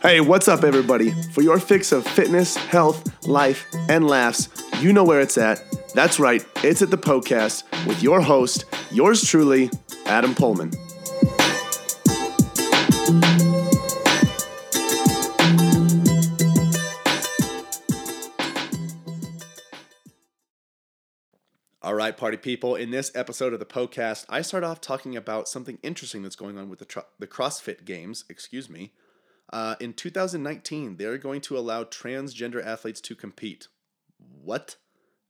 Hey, what's up, everybody? For your fix of fitness, health, life, and laughs, you know where it's at. That's right, it's at the Poecast with your host, yours truly, Adam Poehlmann. All right, party people. In this episode of the Poecast, I start off talking about something interesting that's going on with the, tr- the CrossFit Games. Excuse me. Uh, in 2019, they're going to allow transgender athletes to compete. What?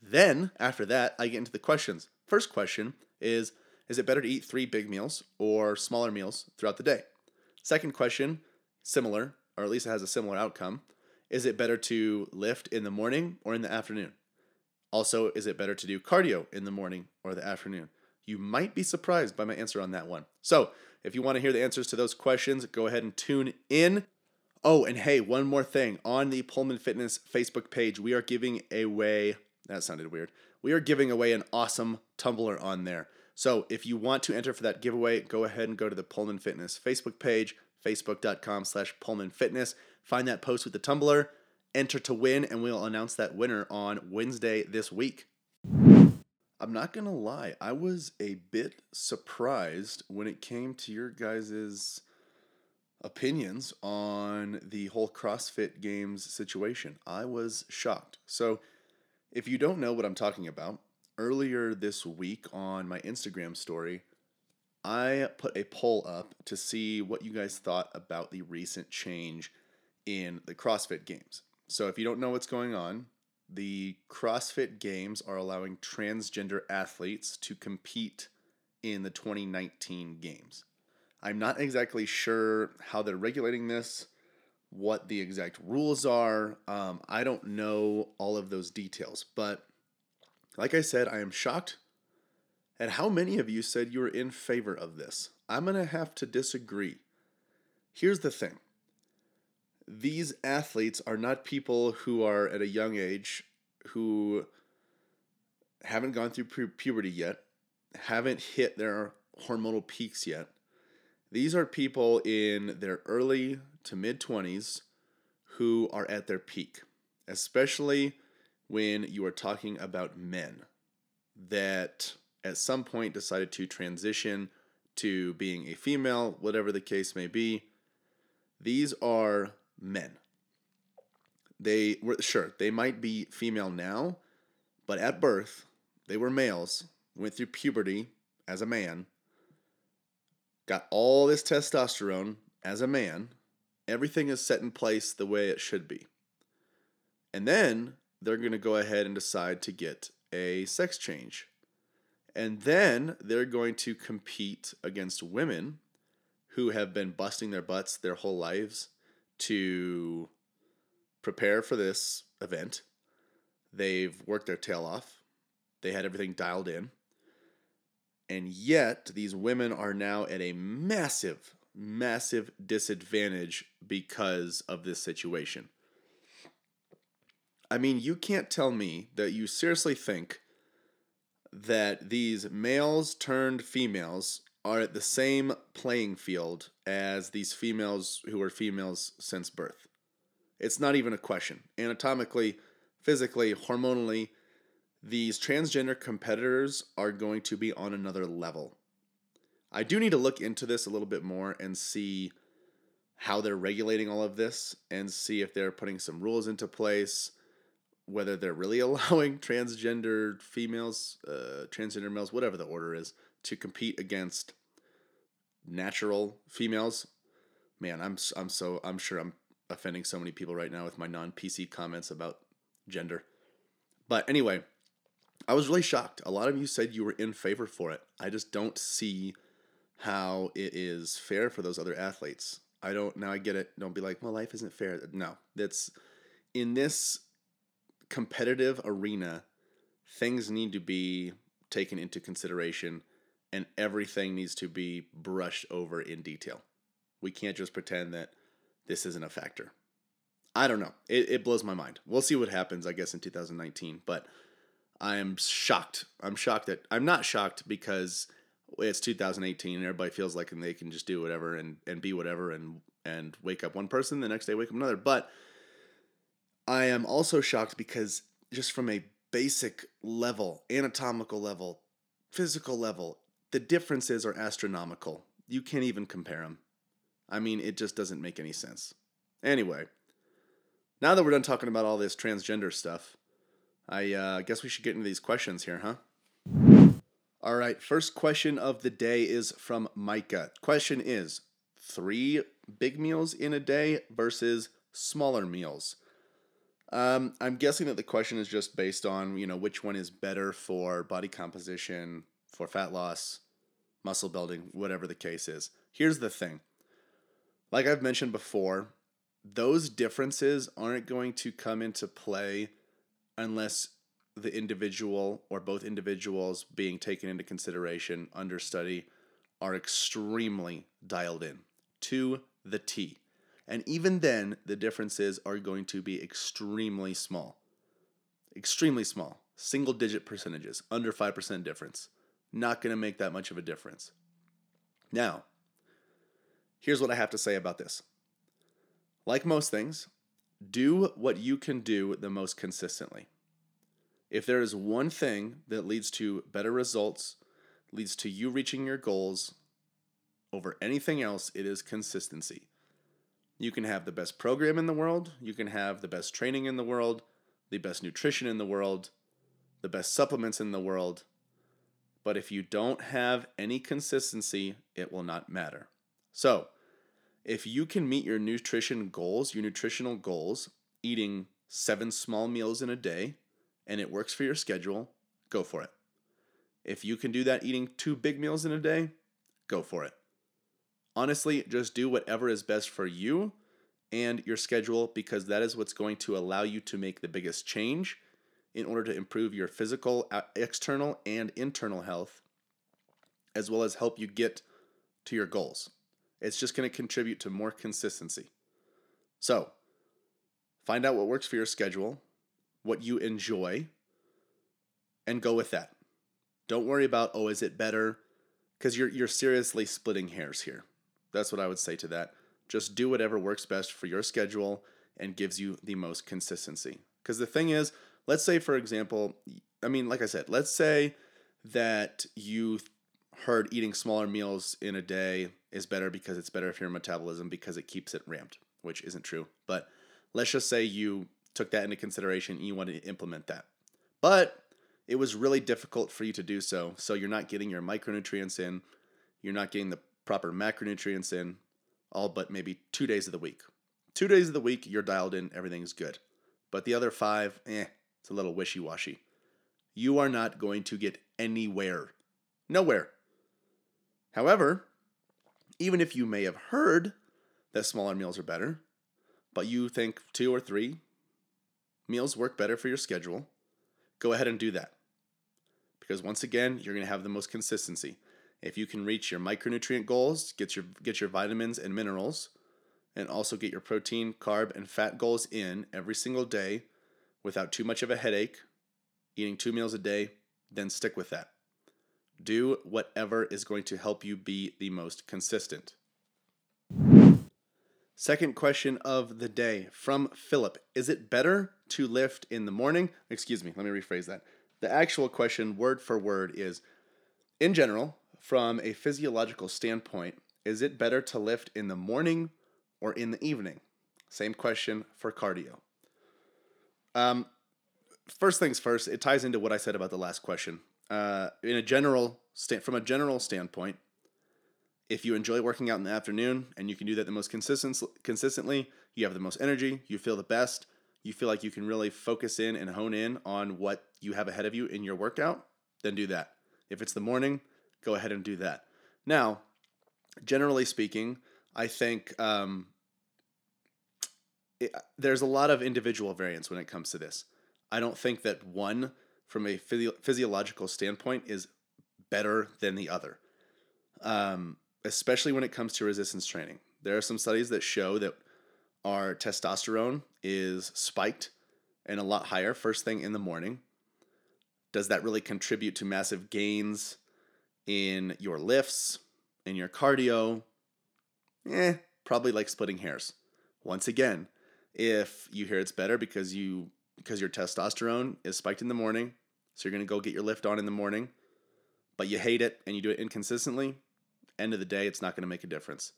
Then, after that, I get into the questions. First question is Is it better to eat three big meals or smaller meals throughout the day? Second question, similar, or at least it has a similar outcome. Is it better to lift in the morning or in the afternoon? Also, is it better to do cardio in the morning or the afternoon? You might be surprised by my answer on that one. So, if you want to hear the answers to those questions, go ahead and tune in. Oh, and hey, one more thing. On the Poehlmann Fitness Facebook page, we are giving away, that sounded weird. We are giving away an awesome tumbler on there. So if you want to enter for that giveaway, go ahead and go to the Poehlmann Fitness Facebook page, facebook.com slash Poehlmann Fitness. Find that post with the tumbler, enter to win, and we'll announce that winner on Wednesday this week. I'm not to lie, I was a bit surprised when it came to your guys' opinions on the whole CrossFit Games situation. I was shocked. So, if you don't know what I'm talking about, earlier this week on my Instagram story, I put a poll up to see what you guys thought about the recent change in the CrossFit Games. So, if you don't know what's going on, the CrossFit Games are allowing transgender athletes to compete in the 2019 Games. I'm not exactly sure how they're regulating this, what the exact rules are. Um, I don't know all of those details, but like I said, I am shocked at how many of you said you were in favor of this. I'm going to have to disagree. Here's the thing these athletes are not people who are at a young age who haven't gone through pu- puberty yet, haven't hit their hormonal peaks yet. These are people in their early to mid 20s who are at their peak, especially when you are talking about men that at some point decided to transition to being a female, whatever the case may be. These are men. They were sure they might be female now, but at birth they were males, went through puberty as a man, got all this testosterone as a man. Everything is set in place the way it should be. And then they're going to go ahead and decide to get a sex change. And then they're going to compete against women who have been busting their butts their whole lives to prepare for this event. They've worked their tail off. They had everything dialed in. And yet, these women are now at a massive, massive disadvantage because of this situation. I mean, you can't tell me that you seriously think that these males turned females are at the same playing field as these females who are females since birth. It's not even a question. Anatomically, physically, hormonally, these transgender competitors are going to be on another level. I do need to look into this a little bit more and see how they're regulating all of this and see if they're putting some rules into place, whether they're really allowing transgender females, uh, transgender males, whatever the order is, to compete against natural females. Man, I'm I'm so I'm sure I'm offending so many people right now with my non PC comments about gender. But anyway, I was really shocked. A lot of you said you were in favor for it. I just don't see how it is fair for those other athletes. I don't now I get it. Don't be like, well, life isn't fair. No. That's in this competitive arena, things need to be taken into consideration and everything needs to be brushed over in detail. We can't just pretend that this isn't a factor. I don't know. It, it blows my mind. We'll see what happens, I guess, in 2019. But I am shocked. I'm shocked that I'm not shocked because it's 2018 and everybody feels like they can just do whatever and, and be whatever and and wake up one person, the next day wake up another. But I am also shocked because just from a basic level, anatomical level, physical level, the differences are astronomical. You can't even compare them. I mean, it just doesn't make any sense. Anyway, now that we're done talking about all this transgender stuff, I uh, guess we should get into these questions here, huh? All right, first question of the day is from Micah. Question is three big meals in a day versus smaller meals. Um, I'm guessing that the question is just based on, you know, which one is better for body composition, for fat loss, muscle building, whatever the case is. Here's the thing. Like I've mentioned before, those differences aren't going to come into play unless the individual or both individuals being taken into consideration under study are extremely dialed in to the T. And even then, the differences are going to be extremely small. Extremely small. Single digit percentages, under 5% difference. Not going to make that much of a difference. Now, here's what I have to say about this. Like most things, do what you can do the most consistently. If there is one thing that leads to better results, leads to you reaching your goals over anything else, it is consistency. You can have the best program in the world, you can have the best training in the world, the best nutrition in the world, the best supplements in the world. But if you don't have any consistency, it will not matter. So, if you can meet your nutrition goals, your nutritional goals, eating seven small meals in a day, and it works for your schedule, go for it. If you can do that eating two big meals in a day, go for it. Honestly, just do whatever is best for you and your schedule because that is what's going to allow you to make the biggest change in order to improve your physical, uh, external, and internal health, as well as help you get to your goals. It's just going to contribute to more consistency. So, find out what works for your schedule, what you enjoy, and go with that. Don't worry about, oh, is it better? Because you're, you're seriously splitting hairs here. That's what I would say to that. Just do whatever works best for your schedule and gives you the most consistency. Because the thing is, let's say, for example, I mean, like I said, let's say that you heard eating smaller meals in a day is better because it's better for your metabolism because it keeps it ramped, which isn't true. But let's just say you took that into consideration and you wanted to implement that. But it was really difficult for you to do so. So you're not getting your micronutrients in, you're not getting the proper macronutrients in, all but maybe two days of the week. Two days of the week, you're dialed in, everything's good. But the other five, eh, it's a little wishy washy. You are not going to get anywhere. Nowhere. However, even if you may have heard that smaller meals are better, but you think two or three, meals work better for your schedule, go ahead and do that. Because once again, you're going to have the most consistency. If you can reach your micronutrient goals, get your get your vitamins and minerals, and also get your protein, carb, and fat goals in every single day without too much of a headache, eating two meals a day, then stick with that. Do whatever is going to help you be the most consistent. Second question of the day from Philip Is it better to lift in the morning? Excuse me, let me rephrase that. The actual question, word for word, is In general, from a physiological standpoint, is it better to lift in the morning or in the evening? Same question for cardio. Um, first things first, it ties into what I said about the last question. Uh, in a general sta- from a general standpoint, if you enjoy working out in the afternoon and you can do that the most consistent, consistently, you have the most energy, you feel the best, you feel like you can really focus in and hone in on what you have ahead of you in your workout, then do that. If it's the morning, go ahead and do that. Now, generally speaking, I think um, it, there's a lot of individual variance when it comes to this. I don't think that one, from a physio- physiological standpoint, is better than the other. Um, especially when it comes to resistance training. There are some studies that show that our testosterone is spiked and a lot higher first thing in the morning. Does that really contribute to massive gains in your lifts, in your cardio? Eh, probably like splitting hairs. Once again, if you hear it's better because you because your testosterone is spiked in the morning, so you're going to go get your lift on in the morning, but you hate it and you do it inconsistently, end of the day, it's not going to make a difference.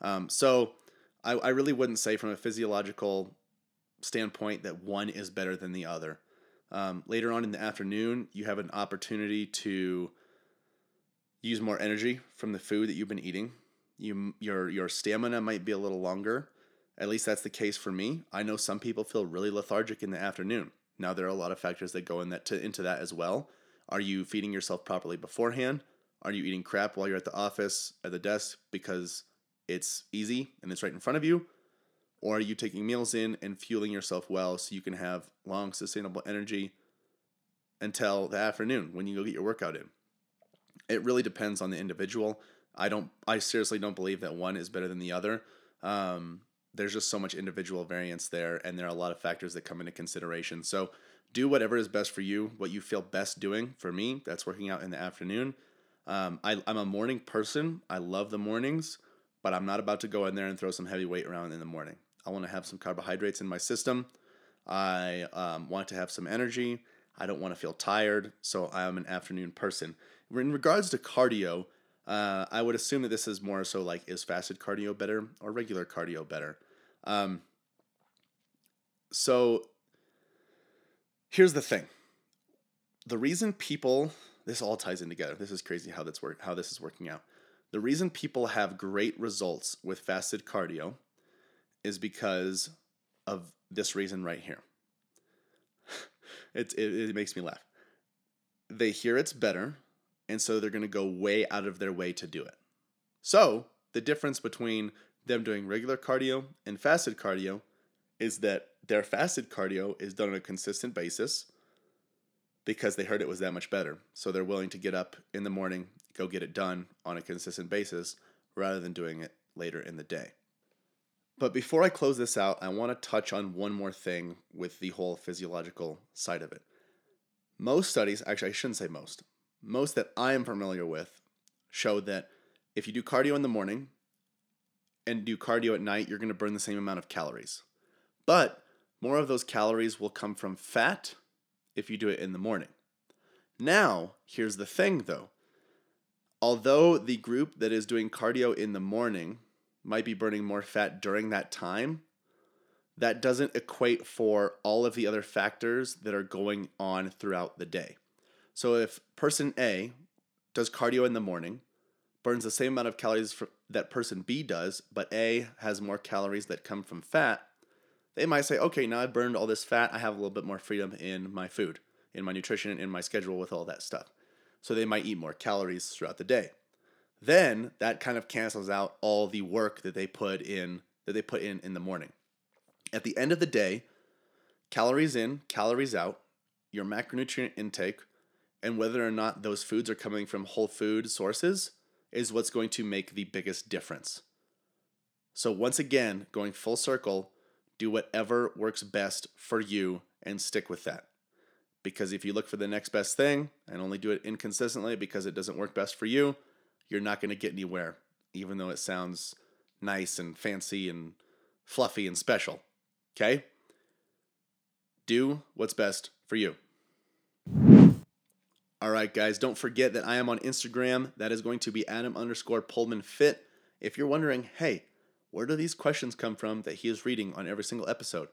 Um, so I, I really wouldn't say from a physiological standpoint that one is better than the other. Um, later on in the afternoon, you have an opportunity to use more energy from the food that you've been eating. You your your stamina might be a little longer. At least that's the case for me. I know some people feel really lethargic in the afternoon. Now there are a lot of factors that go in that to, into that as well. Are you feeding yourself properly beforehand? Are you eating crap while you're at the office at the desk because it's easy and it's right in front of you? Or are you taking meals in and fueling yourself well so you can have long, sustainable energy until the afternoon when you go get your workout in? It really depends on the individual. I don't, I seriously don't believe that one is better than the other. Um, there's just so much individual variance there, and there are a lot of factors that come into consideration. So, do whatever is best for you, what you feel best doing. For me, that's working out in the afternoon. Um, I, I'm a morning person. I love the mornings, but I'm not about to go in there and throw some heavy weight around in the morning. I want to have some carbohydrates in my system. I um, want to have some energy. I don't want to feel tired, so I am an afternoon person. In regards to cardio, uh, I would assume that this is more so like is fasted cardio better or regular cardio better? Um, so here's the thing. The reason people this all ties in together. This is crazy how that's work how this is working out. The reason people have great results with fasted cardio is because of this reason right here. it, it, it makes me laugh. They hear it's better, and so they're going to go way out of their way to do it. So, the difference between them doing regular cardio and fasted cardio is that their fasted cardio is done on a consistent basis because they heard it was that much better. So they're willing to get up in the morning, go get it done on a consistent basis rather than doing it later in the day. But before I close this out, I want to touch on one more thing with the whole physiological side of it. Most studies, actually, I shouldn't say most, most that I am familiar with show that if you do cardio in the morning and do cardio at night, you're going to burn the same amount of calories. But more of those calories will come from fat if you do it in the morning. Now, here's the thing though. Although the group that is doing cardio in the morning might be burning more fat during that time, that doesn't equate for all of the other factors that are going on throughout the day. So if person A does cardio in the morning, burns the same amount of calories that person B does, but A has more calories that come from fat, they might say, okay, now I burned all this fat, I have a little bit more freedom in my food, in my nutrition, in my schedule with all that stuff. So they might eat more calories throughout the day then that kind of cancels out all the work that they put in that they put in in the morning. At the end of the day, calories in, calories out, your macronutrient intake, and whether or not those foods are coming from whole food sources is what's going to make the biggest difference. So, once again, going full circle, do whatever works best for you and stick with that. Because if you look for the next best thing and only do it inconsistently because it doesn't work best for you, you're not going to get anywhere, even though it sounds nice and fancy and fluffy and special. Okay? Do what's best for you. All right, guys, don't forget that I am on Instagram. That is going to be Adam underscore Poehlmann Fit. If you're wondering, hey, where do these questions come from that he is reading on every single episode?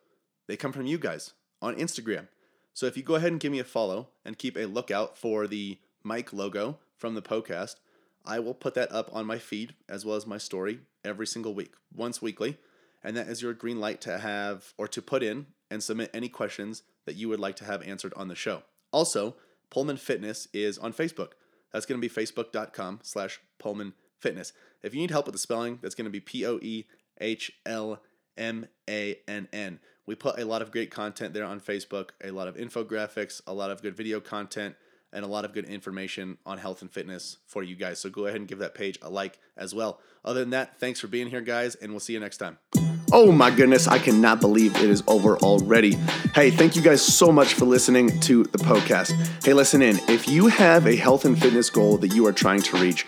They come from you guys on Instagram. So if you go ahead and give me a follow and keep a lookout for the mic logo from the Poecast, I will put that up on my feed as well as my story every single week, once weekly. And that is your green light to have or to put in and submit any questions that you would like to have answered on the show. Also, Poehlmann Fitness is on Facebook. That's going to be facebook.com slash Poehlmann Fitness. If you need help with the spelling, that's going to be P O E H L M A N N. We put a lot of great content there on Facebook, a lot of infographics, a lot of good video content and a lot of good information on health and fitness for you guys. So go ahead and give that page a like as well. Other than that, thanks for being here, guys, and we'll see you next time. Oh my goodness, I cannot believe it is over already. Hey, thank you guys so much for listening to the Poecast. Hey, listen in. If you have a health and fitness goal that you are trying to reach,